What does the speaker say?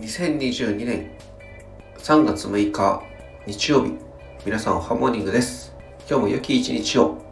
2022年3月6日日曜日。皆さんハモーニングです。今日も良き一日を。